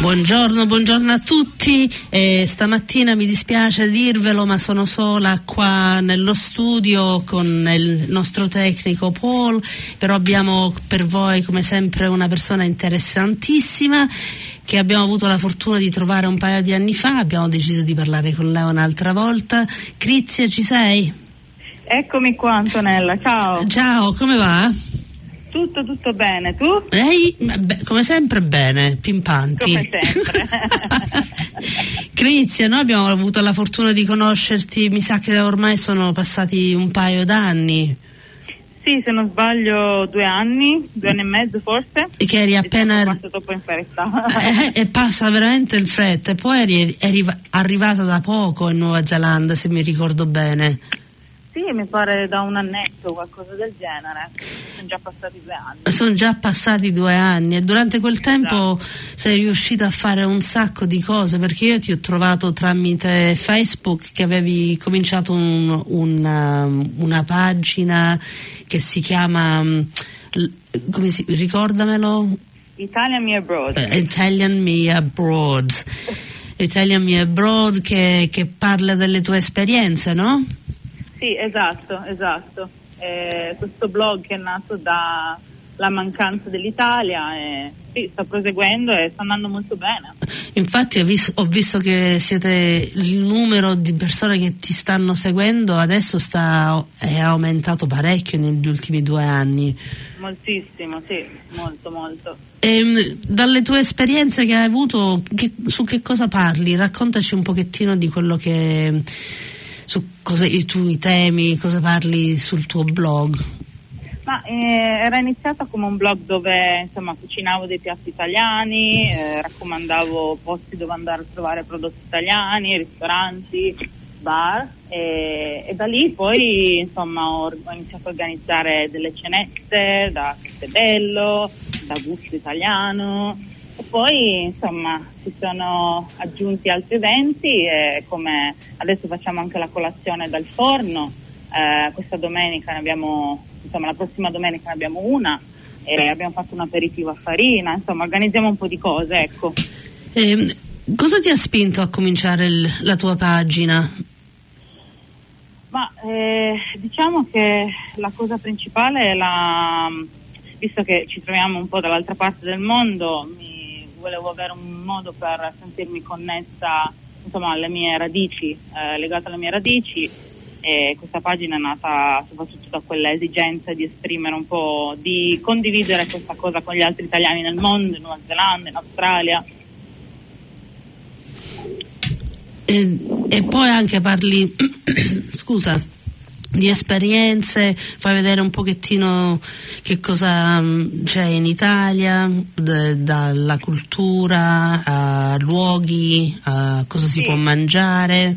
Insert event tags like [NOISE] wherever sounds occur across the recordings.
Buongiorno, buongiorno a tutti. Eh, stamattina mi dispiace dirvelo, ma sono sola qua nello studio con il nostro tecnico Paul, però abbiamo per voi come sempre una persona interessantissima che abbiamo avuto la fortuna di trovare un paio di anni fa, abbiamo deciso di parlare con lei un'altra volta. Crizia, ci sei? Eccomi qua Antonella, ciao. Ciao, come va? Tutto, tutto bene, tu? Ehi, beh, come sempre bene, pimpanti. Come sempre. [LAUGHS] Crizia, noi abbiamo avuto la fortuna di conoscerti, mi sa che ormai sono passati un paio d'anni. Sì, se non sbaglio due anni, due anni e mezzo forse. E che eri appena... Passa troppo in fretta. Eh, e passa veramente in fretta. E poi eri, eri arrivata da poco in Nuova Zelanda, se mi ricordo bene. Sì, mi pare da un annetto, qualcosa del genere. Sono già passati due anni. Sono già passati due anni e durante quel tempo esatto. sei riuscita a fare un sacco di cose perché io ti ho trovato tramite Facebook che avevi cominciato un, una, um, una, pagina che si chiama, um, come si, ricordamelo? Italian Me Abroad. Uh, Italian Me Abroad. [LAUGHS] Italian Me Abroad che, che parla delle tue esperienze, no? Sì, esatto, esatto. Eh, questo blog è nato dalla mancanza dell'Italia e sì, sta proseguendo e sta andando molto bene. Infatti ho visto, ho visto, che siete il numero di persone che ti stanno seguendo adesso sta, è aumentato parecchio negli ultimi due anni. Moltissimo, sì, molto molto. E, ehm, dalle tue esperienze che hai avuto, che, su che cosa parli? Raccontaci un pochettino di quello che su cosa, i tuoi temi, cosa parli sul tuo blog? Ma, eh, era iniziata come un blog dove insomma, cucinavo dei piatti italiani, eh, raccomandavo posti dove andare a trovare prodotti italiani, ristoranti, bar e, e da lì poi insomma, ho, ho, iniziato a organizzare delle cenette da Castellello, da gusto italiano e poi insomma si sono aggiunti altri eventi e come adesso facciamo anche la colazione dal forno, eh, questa domenica ne abbiamo, insomma la prossima domenica ne abbiamo una e abbiamo fatto un aperitivo a farina, insomma organizziamo un po' di cose, ecco. Eh, cosa ti ha spinto a cominciare il, la tua pagina? Ma eh, diciamo che la cosa principale è la, visto che ci troviamo un po' dall'altra parte del mondo, mi volevo avere un modo per sentirmi connessa insomma, alle mie radici, eh, legata alle mie radici e questa pagina è nata soprattutto da quella esigenza di esprimere un po', di condividere questa cosa con gli altri italiani nel mondo, in Nuova Zelanda, in Australia. E, e poi anche parli, [COUGHS] scusa, di esperienze, fai vedere un pochettino che cosa mm, c'è in Italia, d- dalla cultura a luoghi, a cosa sì. si può mangiare.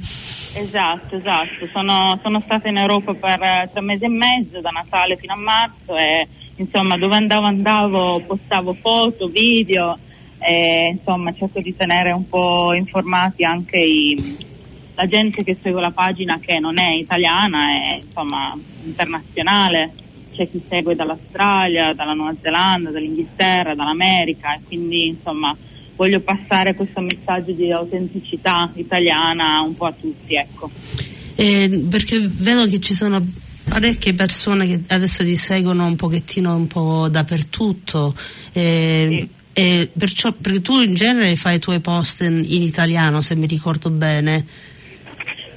Esatto, esatto. Sono, sono, stata in Europa per tre mesi e mezzo, da Natale fino a marzo e insomma dove andavo andavo, postavo foto, video e insomma cerco di tenere un po' informati anche i la gente che segue la pagina che non è italiana è insomma internazionale, c'è chi segue dall'Australia, dalla Nuova Zelanda, dall'Inghilterra, dall'America e quindi insomma voglio passare questo messaggio di autenticità italiana un po' a tutti. Ecco. Eh, perché vedo che ci sono parecchie persone che adesso ti seguono un pochettino un po' dappertutto. Eh, sì. E perciò, perché tu in genere fai i tuoi post in, in italiano, se mi ricordo bene.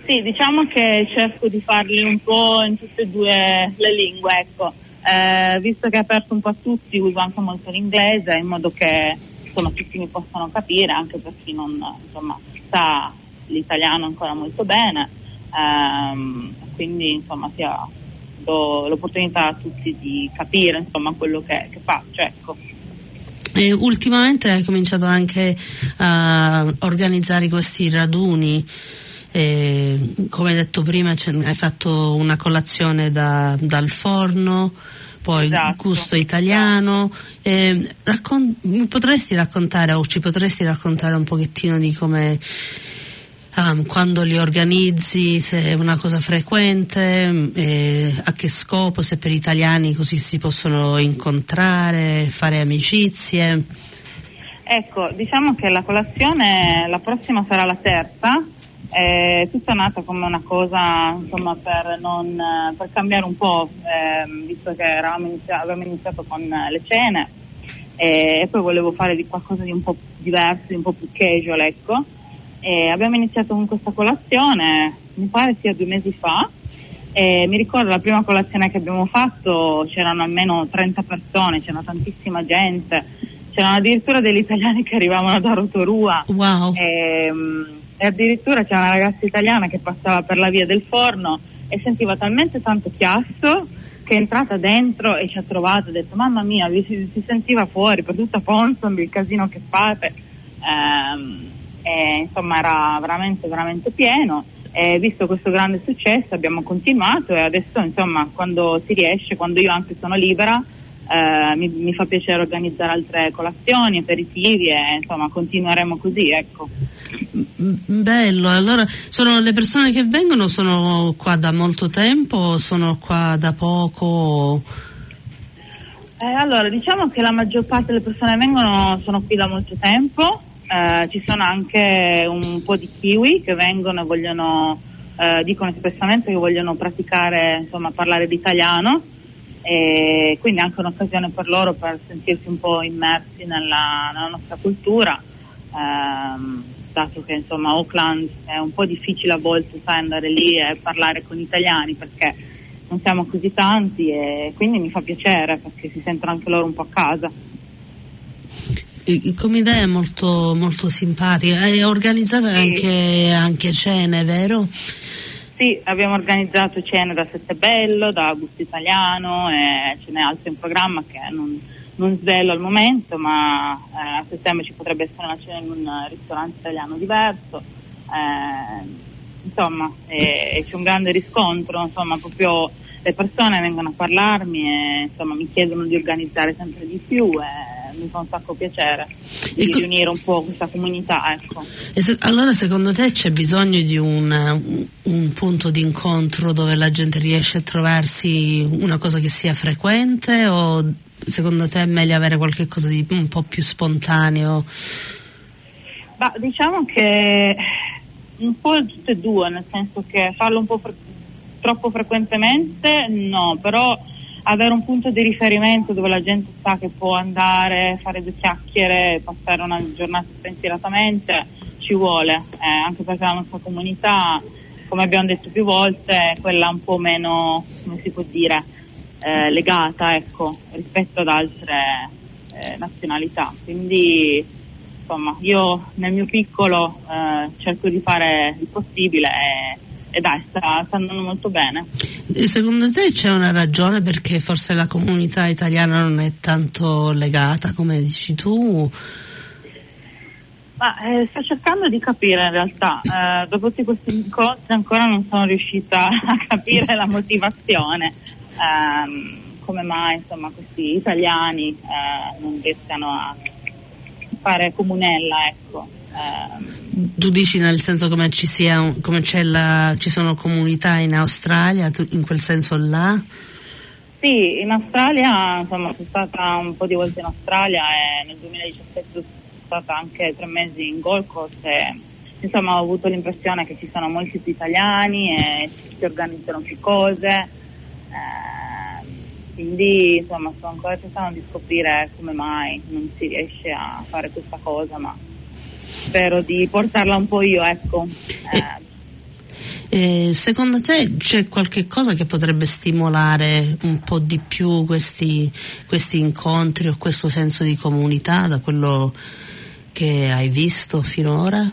Sì, diciamo che cerco di farli un po' in tutte e due le lingue, ecco. Eh, visto che è aperto un po' a tutti, uso anche molto l'inglese in modo che insomma, tutti mi possano capire, anche per chi non insomma, sa l'italiano ancora molto bene. Eh, quindi insomma sia, do l'opportunità a tutti di capire insomma, quello che, che faccio. Ecco. E ultimamente hai cominciato anche a organizzare questi raduni eh, come detto prima hai fatto una colazione da, dal forno, poi esatto, gusto italiano. Eh, raccon- potresti raccontare o ci potresti raccontare un pochettino di come um, quando li organizzi, se è una cosa frequente, eh, a che scopo, se per italiani così si possono incontrare, fare amicizie. Ecco, diciamo che la colazione, la prossima sarà la terza, è tutta nata come una cosa insomma, per, non, per cambiare un po', eh, visto che iniziato, avevamo iniziato con le cene e, e poi volevo fare di qualcosa di un po' diverso, di un po' più casual, ecco. E abbiamo iniziato con questa colazione, mi pare sia due mesi fa, e mi ricordo la prima colazione che abbiamo fatto c'erano almeno 30 persone, c'era tantissima gente, c'erano addirittura degli italiani che arrivavano da Rotorua. Wow. E, e addirittura c'era una ragazza italiana che passava per la via del forno e sentiva talmente tanto chiasso che è entrata dentro e ci ha trovato ha detto mamma mia, si, si sentiva fuori per tutta Ponsonby il casino che fate. Ehm, e, insomma era veramente veramente pieno e visto questo grande successo abbiamo continuato e adesso insomma quando si riesce, quando io anche sono libera eh, mi, mi, fa piacere organizzare altre colazioni, aperitivi e insomma continueremo così ecco. Bello, allora sono le persone che vengono sono qua da molto tempo, sono qua da poco? Eh, allora diciamo che la maggior parte delle persone che vengono sono qui da molto tempo, eh, ci sono anche un po' di kiwi che vengono e vogliono, eh, dicono espressamente che vogliono praticare, insomma parlare l'italiano e quindi anche un'occasione per loro per sentirsi un po' immersi nella, nella nostra cultura. Ehm, dato che insomma Auckland è un po' difficile a volte sai, andare lì e parlare con italiani perché non siamo così tanti e quindi mi fa piacere perché si sentono anche loro un po' a casa. Come idea è molto, molto simpatica, è organizzata sì. anche, anche cene, vero? Sì, abbiamo organizzato cene da Settebello, da Gusto Italiano e ce n'è altro in programma che non, non svelo al momento, ma eh, a settembre ci potrebbe essere una cena in un ristorante italiano diverso. Eh, insomma, e, c'è un grande riscontro, insomma, proprio le persone vengono a parlarmi e insomma, mi chiedono di organizzare sempre di più. E, mi fa un sacco piacere di co- riunire un po' questa comunità. Ecco. Se, allora secondo te c'è bisogno di un, un, punto di incontro dove la gente riesce a trovarsi una cosa che sia frequente o secondo te è meglio avere qualcosa di un po' più spontaneo? Bah, diciamo che un po' tutte e due, nel senso che farlo un po' fre- troppo frequentemente no, però avere un punto di riferimento dove la gente sa che può andare, fare due chiacchiere, passare una giornata spensieratamente, ci vuole, eh, anche perché la nostra comunità, come abbiamo detto più volte, è quella un po' meno, come si può dire, eh, legata ecco, rispetto ad altre eh, nazionalità. Quindi insomma io nel mio piccolo eh, cerco di fare il possibile e e dai, sta, sta, andando molto bene. Secondo te c'è una ragione perché forse la comunità italiana non è tanto legata come dici tu? Ma, eh, sto cercando di capire in realtà, eh, dopo tutti questi incontri ancora non sono riuscita [LAUGHS] a capire la motivazione, eh, come mai insomma, questi italiani eh, non riescano a fare comunella. Ecco. Tu dici nel senso come ci, sia, come la, ci sono comunità in Australia, tu, in quel senso là? Sì, in Australia, insomma, sono stata un po' di volte in Australia e nel 2017 sono stata anche tre mesi in Gold Coast e insomma ho avuto l'impressione che ci sono molti più italiani e si organizzano più cose. Eh, quindi insomma sto ancora cercando di scoprire come mai non si riesce a fare questa cosa, ma spero di portarla un po' io, ecco. Eh. Eh, secondo te c'è qualche cosa che potrebbe stimolare un po' di più questi, questi incontri o questo senso di comunità da quello che hai visto finora?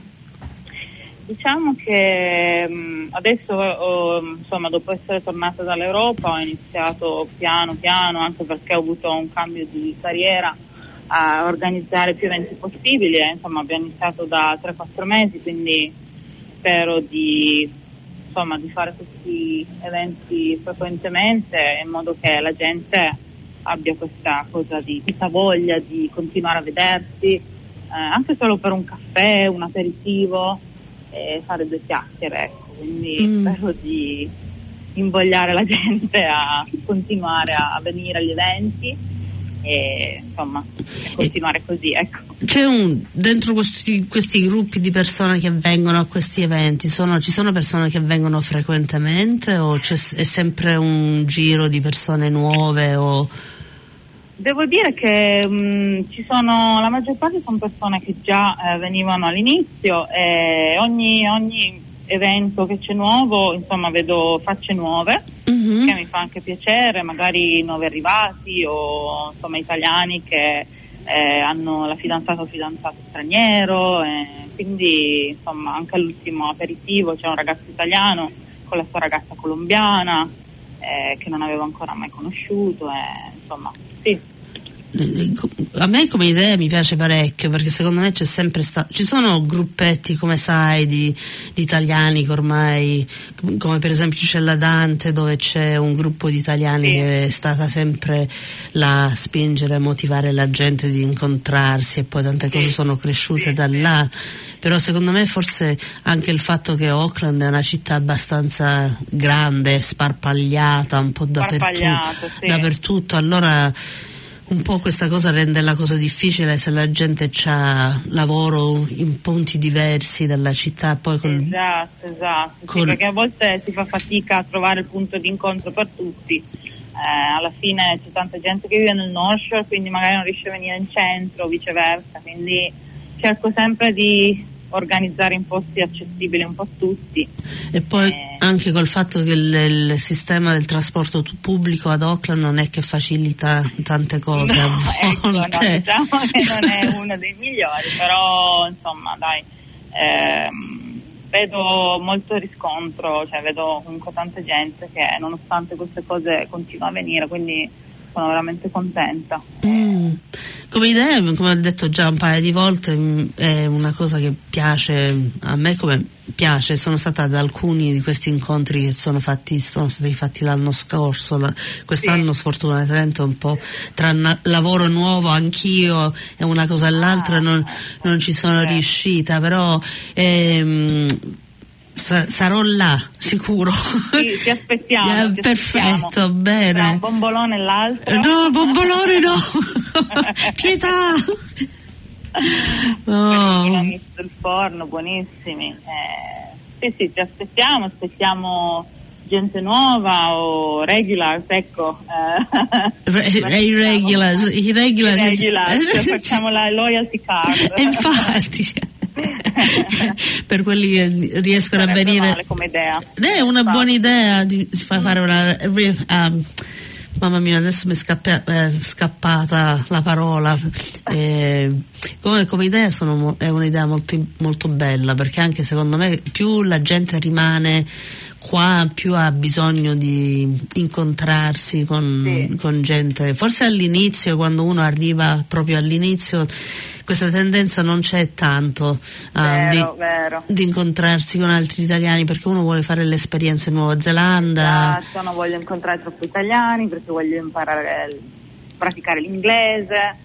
Diciamo che mm, adesso, oh, insomma, dopo essere tornata dall'Europa ho iniziato piano piano, anche perché ho avuto un cambio di carriera, a organizzare più eventi possibili, eh, insomma abbiamo iniziato da 3-4 mesi, quindi spero di, insomma, di fare questi eventi frequentemente in modo che la gente abbia questa cosa di questa voglia di continuare a vedersi, eh, anche solo per un caffè, un aperitivo, e fare due chiacchiere, ecco. quindi mm. spero di invogliare la gente a continuare a venire agli eventi e insomma continuare così ecco. C'è un, dentro questi, questi, gruppi di persone che vengono a questi eventi, sono, ci sono persone che vengono frequentemente o è sempre un giro di persone nuove? O... Devo dire che mh, mm, ci sono, la maggior parte sono persone che già eh, venivano all'inizio e ogni, ogni evento che c'è nuovo, insomma, vedo facce nuove, mm-hmm. che mi fa anche piacere, magari nuovi arrivati o insomma italiani che eh, hanno la fidanzata o fidanzato straniero, eh, quindi insomma anche all'ultimo aperitivo c'è un ragazzo italiano con la sua ragazza colombiana eh, che non avevo ancora mai conosciuto, insomma sì a me come idea mi piace parecchio perché secondo me c'è sempre stato ci sono gruppetti come sai di, di, italiani che ormai come per esempio c'è la Dante dove c'è un gruppo di italiani sì. che è stata sempre là a spingere a motivare la gente di incontrarsi e poi tante cose sono cresciute sì. da là però secondo me forse anche il fatto che Auckland è una città abbastanza grande sparpagliata un po' dappertutto, sì. dappertutto allora un po' questa cosa rende la cosa difficile se la gente ha lavoro in punti diversi dalla città. Poi col, esatto, esatto. Col... Sì, perché a volte si fa fatica a trovare il punto di incontro per tutti. Eh, alla fine c'è tanta gente che vive nel North Shore, quindi magari non riesce a venire in centro o viceversa. Quindi cerco sempre di organizzare in posti accessibili un po' a tutti. E poi eh, anche col fatto che il, il, sistema del trasporto pubblico ad Auckland non è che facilita tante cose no, [LAUGHS] ecco, no, diciamo che non è [LAUGHS] uno dei migliori, però insomma dai, ehm, vedo molto riscontro, cioè vedo comunque tanta gente che nonostante queste cose continua a venire, quindi sono veramente contenta. Mm. Come idea, come ho detto già un paio di volte, mm, è una cosa che piace a me come piace, sono stata ad alcuni di questi incontri che sono, fatti, sono stati fatti l'anno scorso, la, quest'anno sì. sfortunatamente un po' tra na- lavoro nuovo anch'io e una cosa e l'altra ah, non, non, ci sono riuscita, però ehm, Sa- sarò là, sicuro. Sì, ti aspettiamo. [LAUGHS] Yeah, ti perfetto, aspettiamo. bene. Tra un bombolone e l'altro. No, bombolone no! [LAUGHS] Pietà! No. del forno, buonissimi. Eh, sì, sì, ti aspettiamo, aspettiamo gente nuova o regulars, ecco. Eh, [LAUGHS] I regulars, i regulars. I regulars, facciamo la loyalty card. Infatti. [LAUGHS] per quelli che riescono Sarebbe a venire. come idea. È una buona idea, di, si fa fare una. Um, mamma mia, adesso mi è scappa, eh, scappata la parola. Eh, come, come, idea sono, è un'idea molto, molto bella perché anche secondo me più la gente rimane qua più ha bisogno di incontrarsi con, sì. con, gente. Forse all'inizio, quando uno arriva proprio all'inizio, questa tendenza non c'è tanto uh, vero, di, vero. di, incontrarsi con altri italiani perché uno vuole fare l'esperienza in Nuova Zelanda. Esatto, non voglio incontrare troppo italiani perché voglio imparare, praticare l'inglese.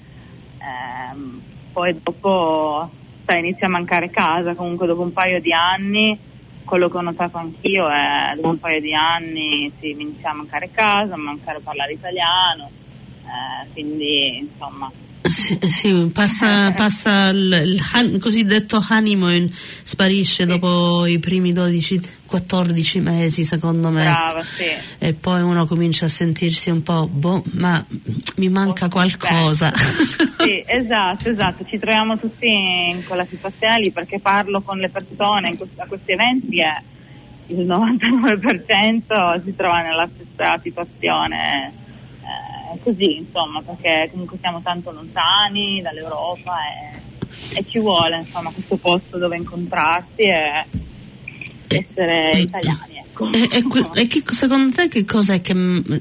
Ehm, poi dopo cioè, inizia a mancare casa, comunque dopo un paio di anni quello che ho notato anch'io è dopo un paio di anni si inizia a mancare casa, a mancare parlare italiano, eh, quindi insomma sì, sì, passa, passa il, il, cosiddetto honeymoon, sparisce sì. dopo i primi 12-14 mesi secondo me. Brava, sì. E poi uno comincia a sentirsi un po', boh, ma mi manca qualcosa. [LAUGHS] sì, esatto, esatto, ci troviamo tutti in quella situazione lì perché parlo con le persone a questi eventi e il 99% si trova nella stessa situazione così, insomma, perché comunque siamo tanto lontani dall'Europa e, e ci vuole insomma, questo posto dove incontrarsi e essere eh, italiani. Ecco. E, e, e che, secondo te che cos'è che,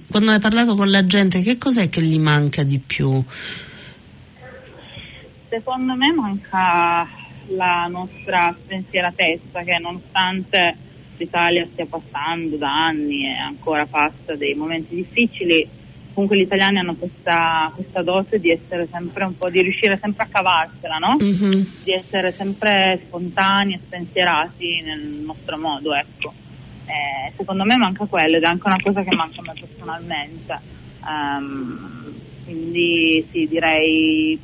quando hai parlato con la gente, che cos'è che gli manca di più? Secondo me manca la nostra spensieratezza che nonostante l'Italia stia passando da anni e ancora passa dei momenti difficili, comunque gli italiani hanno questa, questa, dose di essere sempre un po', di riuscire sempre a cavarsela, no? Mm-hmm. Di essere sempre spontanei e spensierati nel nostro modo, ecco. Eh, secondo me manca quello ed è anche una cosa che manca a me personalmente. Um, quindi sì, direi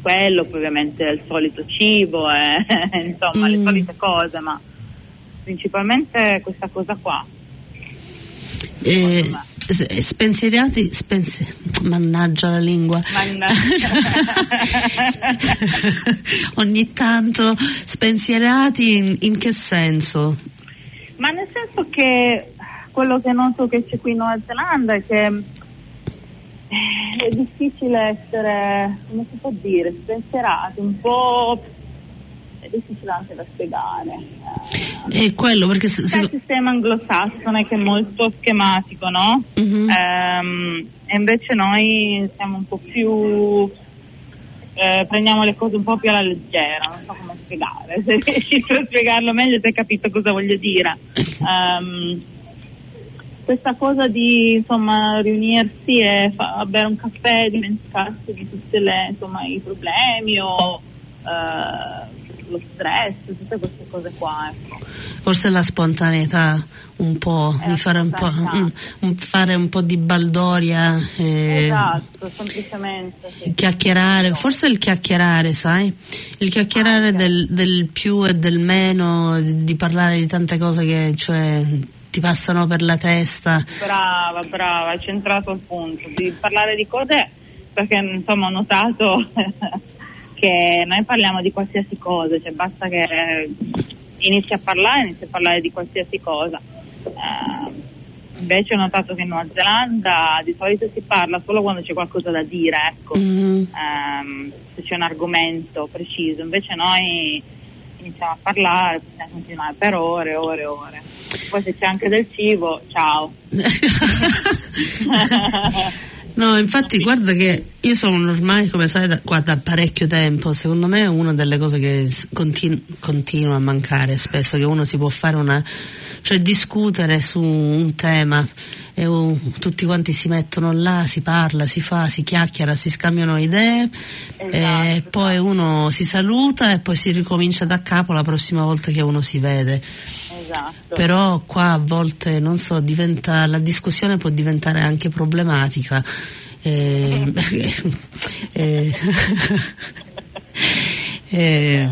quello, poi ovviamente il solito cibo, e, [LAUGHS] insomma mm. le solite cose, ma principalmente questa cosa qua. Eh, spensierati, spensi- mannaggia la lingua. Mannaggia. [LAUGHS] Ogni tanto spensierati in, in, che senso? Ma nel senso che quello che noto che c'è qui in Nuova Zelanda è che eh, è difficile essere, come si può dire, spensierati, un po' è difficile anche da spiegare. È quello perché se, se... il sistema anglosassone che è molto schematico, no? Uh-huh. Ehm, e invece noi siamo un po' più eh, prendiamo le cose un po' più alla leggera, non so come spiegare, [LAUGHS] se riesci a spiegarlo meglio ti hai capito cosa voglio dire. Um, questa cosa di insomma, riunirsi e fa, bere un caffè, dimenticarsi di tutti i problemi o uh, lo stress, tutte queste cose qua. Ecco. Forse la spontaneità un po', di fare un po', mm, fare un po', di baldoria. Eh, esatto, semplicemente. Sì. Chiacchierare, forse il chiacchierare, sai? Il chiacchierare del, del, più e del meno, di, di parlare di tante cose che cioè, ti passano per la testa. Brava, brava, hai centrato il punto, di parlare di cose perché insomma ho notato [LAUGHS] che noi parliamo di qualsiasi cosa, cioè basta che inizi a parlare, inizi a parlare di qualsiasi cosa. Uh, invece ho notato che in Nuova Zelanda di solito si parla solo quando c'è qualcosa da dire, ecco, mm-hmm. um, se c'è un argomento preciso, invece noi iniziamo a parlare, possiamo continuare per ore, ore, ore. Poi se c'è anche del cibo, ciao. [LAUGHS] [LAUGHS] No, infatti guarda che io sono ormai, come sai, da, qua da parecchio tempo, secondo me è una delle cose che continu- continua a mancare spesso, che uno si può fare una, cioè discutere su un tema e uh, tutti quanti si mettono là, si parla, si fa, si chiacchiera, si scambiano idee esatto, e poi esatto. uno si saluta e poi si ricomincia da capo la prossima volta che uno si vede. Esatto. Però qua a volte, non so, diventa, la discussione può diventare anche problematica. [LAUGHS] Eh, eh, [LAUGHS] eh,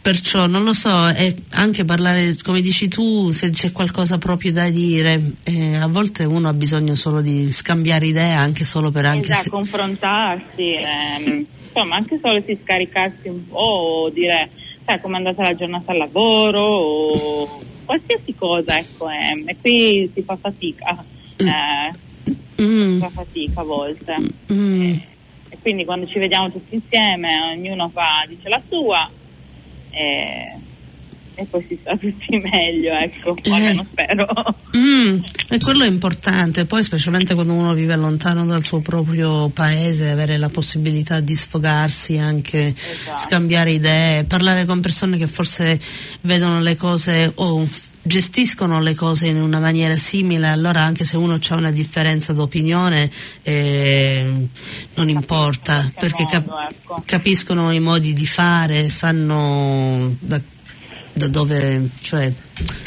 perciò non lo so, anche parlare, come dici tu, se c'è qualcosa proprio da dire, eh, a volte uno ha bisogno solo di scambiare idee, anche solo per anche esatto, se... confrontarsi, ehm, insomma, anche solo di scaricarsi un po' o dire sai come è andata la giornata al lavoro o qualsiasi cosa, ecco, eh. e qui si fa fatica, eh, mm. si fa fatica a volte. Mm. E, e, quindi quando ci vediamo tutti insieme, ognuno fa, dice la sua e, e poi si sta tutti meglio, ecco, eh. almeno spero. Mm. E quello è importante, poi specialmente quando uno vive lontano dal suo proprio paese, avere la possibilità di sfogarsi, anche esatto. scambiare idee, parlare con persone che forse vedono le cose o gestiscono le cose in una maniera simile, allora anche se uno ha una differenza d'opinione eh, non importa, perché cap- ecco. capiscono i modi di fare, sanno da, da dove, cioè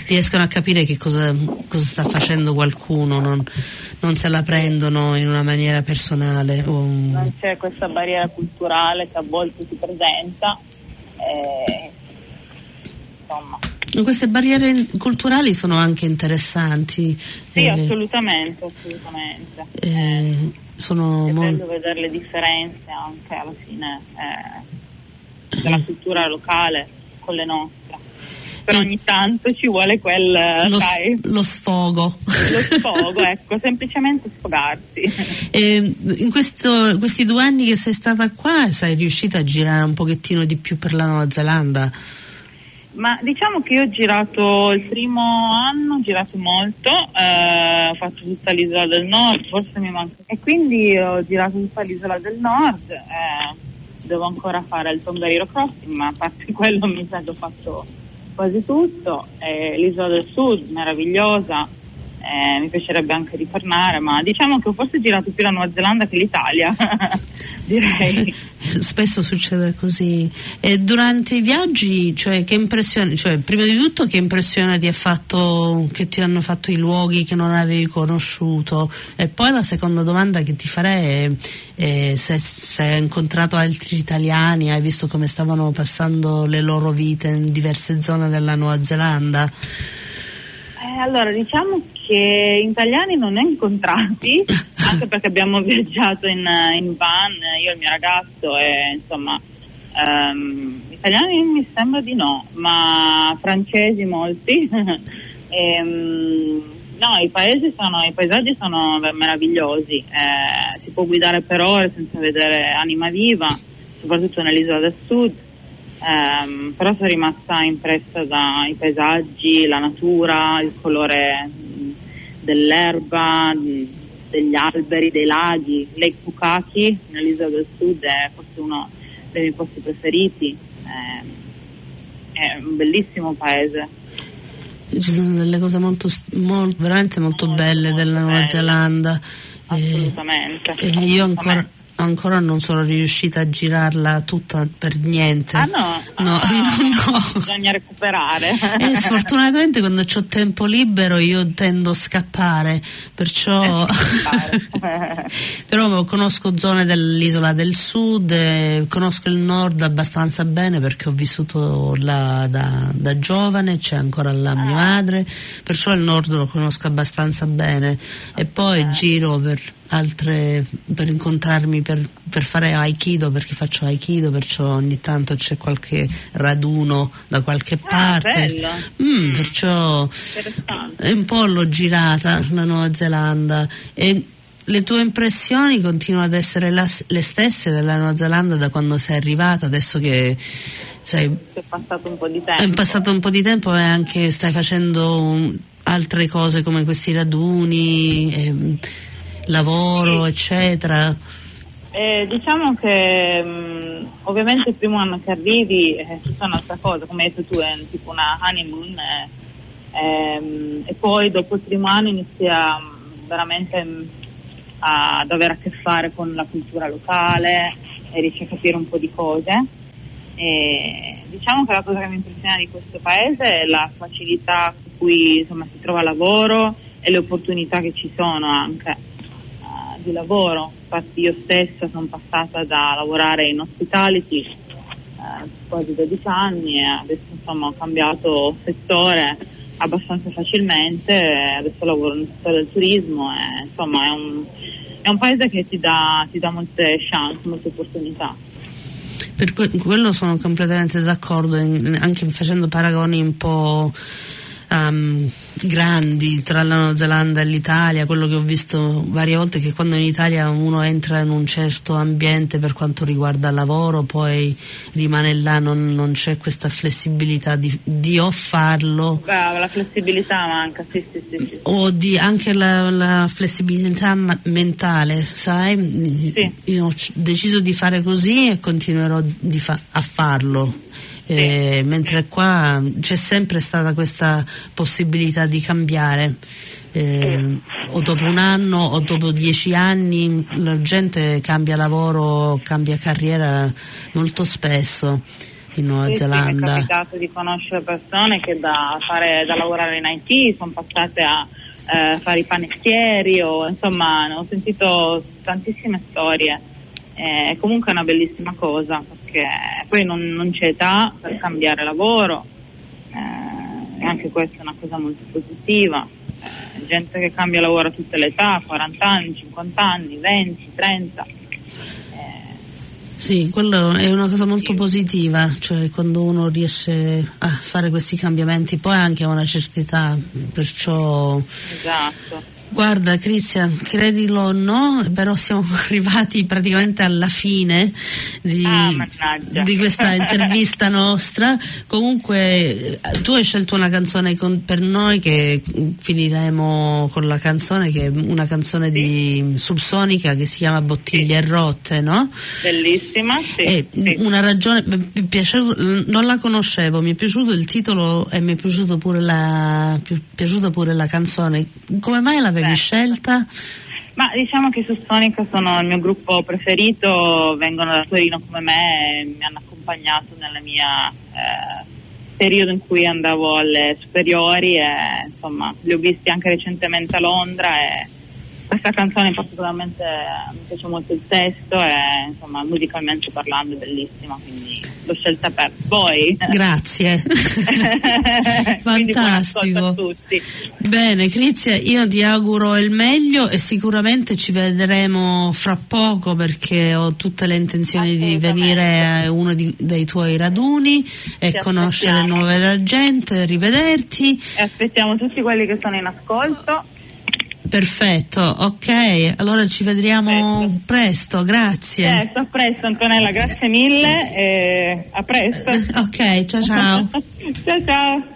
riescono a capire che cosa, cosa sta facendo qualcuno, non, non, se la prendono in una maniera personale. O... Non c'è questa barriera culturale che a volte si presenta. Eh, insomma. Queste barriere culturali sono anche interessanti. Sì, eh, assolutamente, assolutamente. Eh, eh sono è bello vedere le differenze anche alla fine eh, della cultura locale con le nostre però ogni tanto ci vuole quel lo, sai, lo sfogo. Lo sfogo [LAUGHS] ecco semplicemente sfogarsi. [LAUGHS] E in questo, questi due anni che sei stata qua sei riuscita a girare un pochettino di più per la Nuova Zelanda? Ma diciamo che io ho girato il primo anno, ho girato molto, eh, ho fatto tutta l'isola del nord, forse mi manca. E quindi ho girato tutta l'isola del nord, eh, devo ancora fare il Tongariro Crossing, ma a parte [LAUGHS] quello mi sa che ho fatto quasi tutto, eh, l'isola del sud meravigliosa, eh, mi piacerebbe anche ritornare, ma diciamo che ho forse girato più la Nuova Zelanda che l'Italia, [LAUGHS] direi. [LAUGHS] Spesso succede così. E durante i viaggi, cioè, che impressione, cioè, prima di tutto che impressione ti, fatto, che ti hanno fatto i luoghi che non avevi conosciuto? E poi la seconda domanda che ti farei è, è se, se hai incontrato altri italiani, hai visto come stavano passando le loro vite in diverse zone della Nuova Zelanda? Eh, allora, diciamo che italiani non ne ho incontrati, [LAUGHS] anche perché abbiamo viaggiato in, in, van, io e il mio ragazzo, e insomma, um, italiani mi sembra di no, ma francesi molti. [LAUGHS] e, um, no, i, sono, i, paesaggi sono meravigliosi, eh, si può guidare per ore senza vedere anima viva, soprattutto nell'isola del sud ehm, però sono rimasta impressa dai paesaggi, la natura, il colore dell'erba, degli alberi, dei laghi. Lake Pukaki nell'isola del sud è forse uno dei miei posti preferiti, eh, è un bellissimo paese. Ci sono delle cose molto, molto veramente molto, molto belle molto della Nuova belle. Zelanda. Assolutamente. Eh, io ancora ancora non sono riuscita a girarla tutta per niente. Ah no? No, ah, no, no. Bisogna recuperare. E sfortunatamente quando ho tempo libero io tendo a scappare, perciò... [LAUGHS] Però conosco zone dell'isola del sud, eh, conosco il nord abbastanza bene perché ho vissuto là da, da giovane, c'è ancora la mia ah. madre, perciò il nord lo conosco abbastanza bene e poi ah. giro per altre per incontrarmi per, per, fare aikido perché faccio aikido perciò ogni tanto c'è qualche raduno da qualche ah, parte. mm, mm, perciò un po' l'ho girata la Nuova Zelanda. E le tue impressioni continuano ad essere la, le stesse della Nuova Zelanda da quando sei arrivata adesso che sei, è passato un po' di tempo. è passato un po' di tempo e anche stai facendo un, altre cose come questi raduni e, lavoro, eccetera? Eh, diciamo che mh, mm, ovviamente il primo anno che arrivi è tutta un'altra cosa, come hai detto tu, è tipo una honeymoon eh, ehm, e poi dopo il primo anno inizia mm, veramente mh, mm, ad avere a che fare con la cultura locale e riesci a capire un po' di cose. E diciamo che la cosa che mi impressiona di questo paese è la facilità con cui insomma, si trova lavoro e le opportunità che ci sono anche di lavoro, infatti io stessa sono passata da lavorare in hospitality eh, quasi 12 anni e adesso insomma ho cambiato settore abbastanza facilmente, adesso lavoro nel settore del turismo e insomma è un, è un paese che ti dà, ti dà molte chance, molte opportunità. Per quello sono completamente d'accordo, anche facendo paragoni un po' um, grandi tra la Nuova Zelanda e l'Italia, quello che ho visto varie volte è che quando in Italia uno entra in un certo ambiente per quanto riguarda il lavoro, poi rimane là, non, non c'è questa flessibilità di, di o farlo. Brava, la flessibilità manca, sì, sì, sì. sì. O di anche la, la flessibilità mentale, sai? Sì. Io ho deciso di fare così e continuerò fa- a farlo eh, mentre qua c'è sempre stata questa possibilità di cambiare. Eh, o dopo un anno o dopo dieci anni la gente cambia lavoro, cambia carriera molto spesso in Nuova sì, Zelanda. Sì, mi è capitato di conoscere persone che da, fare, da lavorare in IT sono passate a eh, fare i panettieri o insomma ho sentito tantissime storie. Eh, è comunque una bellissima cosa perché poi non, non c'è età per cambiare lavoro eh, e anche questa è una cosa molto positiva. Eh, gente che cambia lavoro a tutte le età, 40 anni, 50 anni, 20, 30. Sì, quello è una cosa molto positiva, cioè quando uno riesce a fare questi cambiamenti, poi anche a una certa età, perciò esatto. Guarda Cristian, credilo o no, però siamo [LAUGHS] arrivati praticamente alla fine di, ah, di questa intervista nostra. Comunque tu hai scelto una canzone con, per noi che finiremo con la canzone che è una canzone sì. di subsonica che si chiama Bottiglie sì. rotte, no? Bellissima, sì. E sì. una ragione, non la conoscevo, mi è piaciuto il titolo e mi è piaciuto pure la, piaciuta pure la canzone. Come mai l'avevi l'avevi scelta? Ma diciamo che su Sonica sono il mio gruppo preferito, vengono da Torino come me e mi hanno accompagnato nella mia eh, periodo in cui andavo alle superiori e insomma li ho visti anche recentemente a Londra e questa canzone particolarmente mi piace molto il testo e insomma musicalmente parlando è bellissima quindi l'ho scelta per voi. Grazie. [LAUGHS] [LAUGHS] Fantastico. bene Crizia io ti auguro il meglio e sicuramente ci vedremo fra poco perché ho tutte le intenzioni di venire a uno di, dei tuoi raduni e ci conoscere nuove gente. Rivederti e aspettiamo tutti quelli che sono in ascolto Perfetto, ok, allora ci vedremo presto, presto grazie. Certo, a presto Antonella, grazie mille e a presto. [LAUGHS] ok, ciao ciao. [LAUGHS] ciao ciao.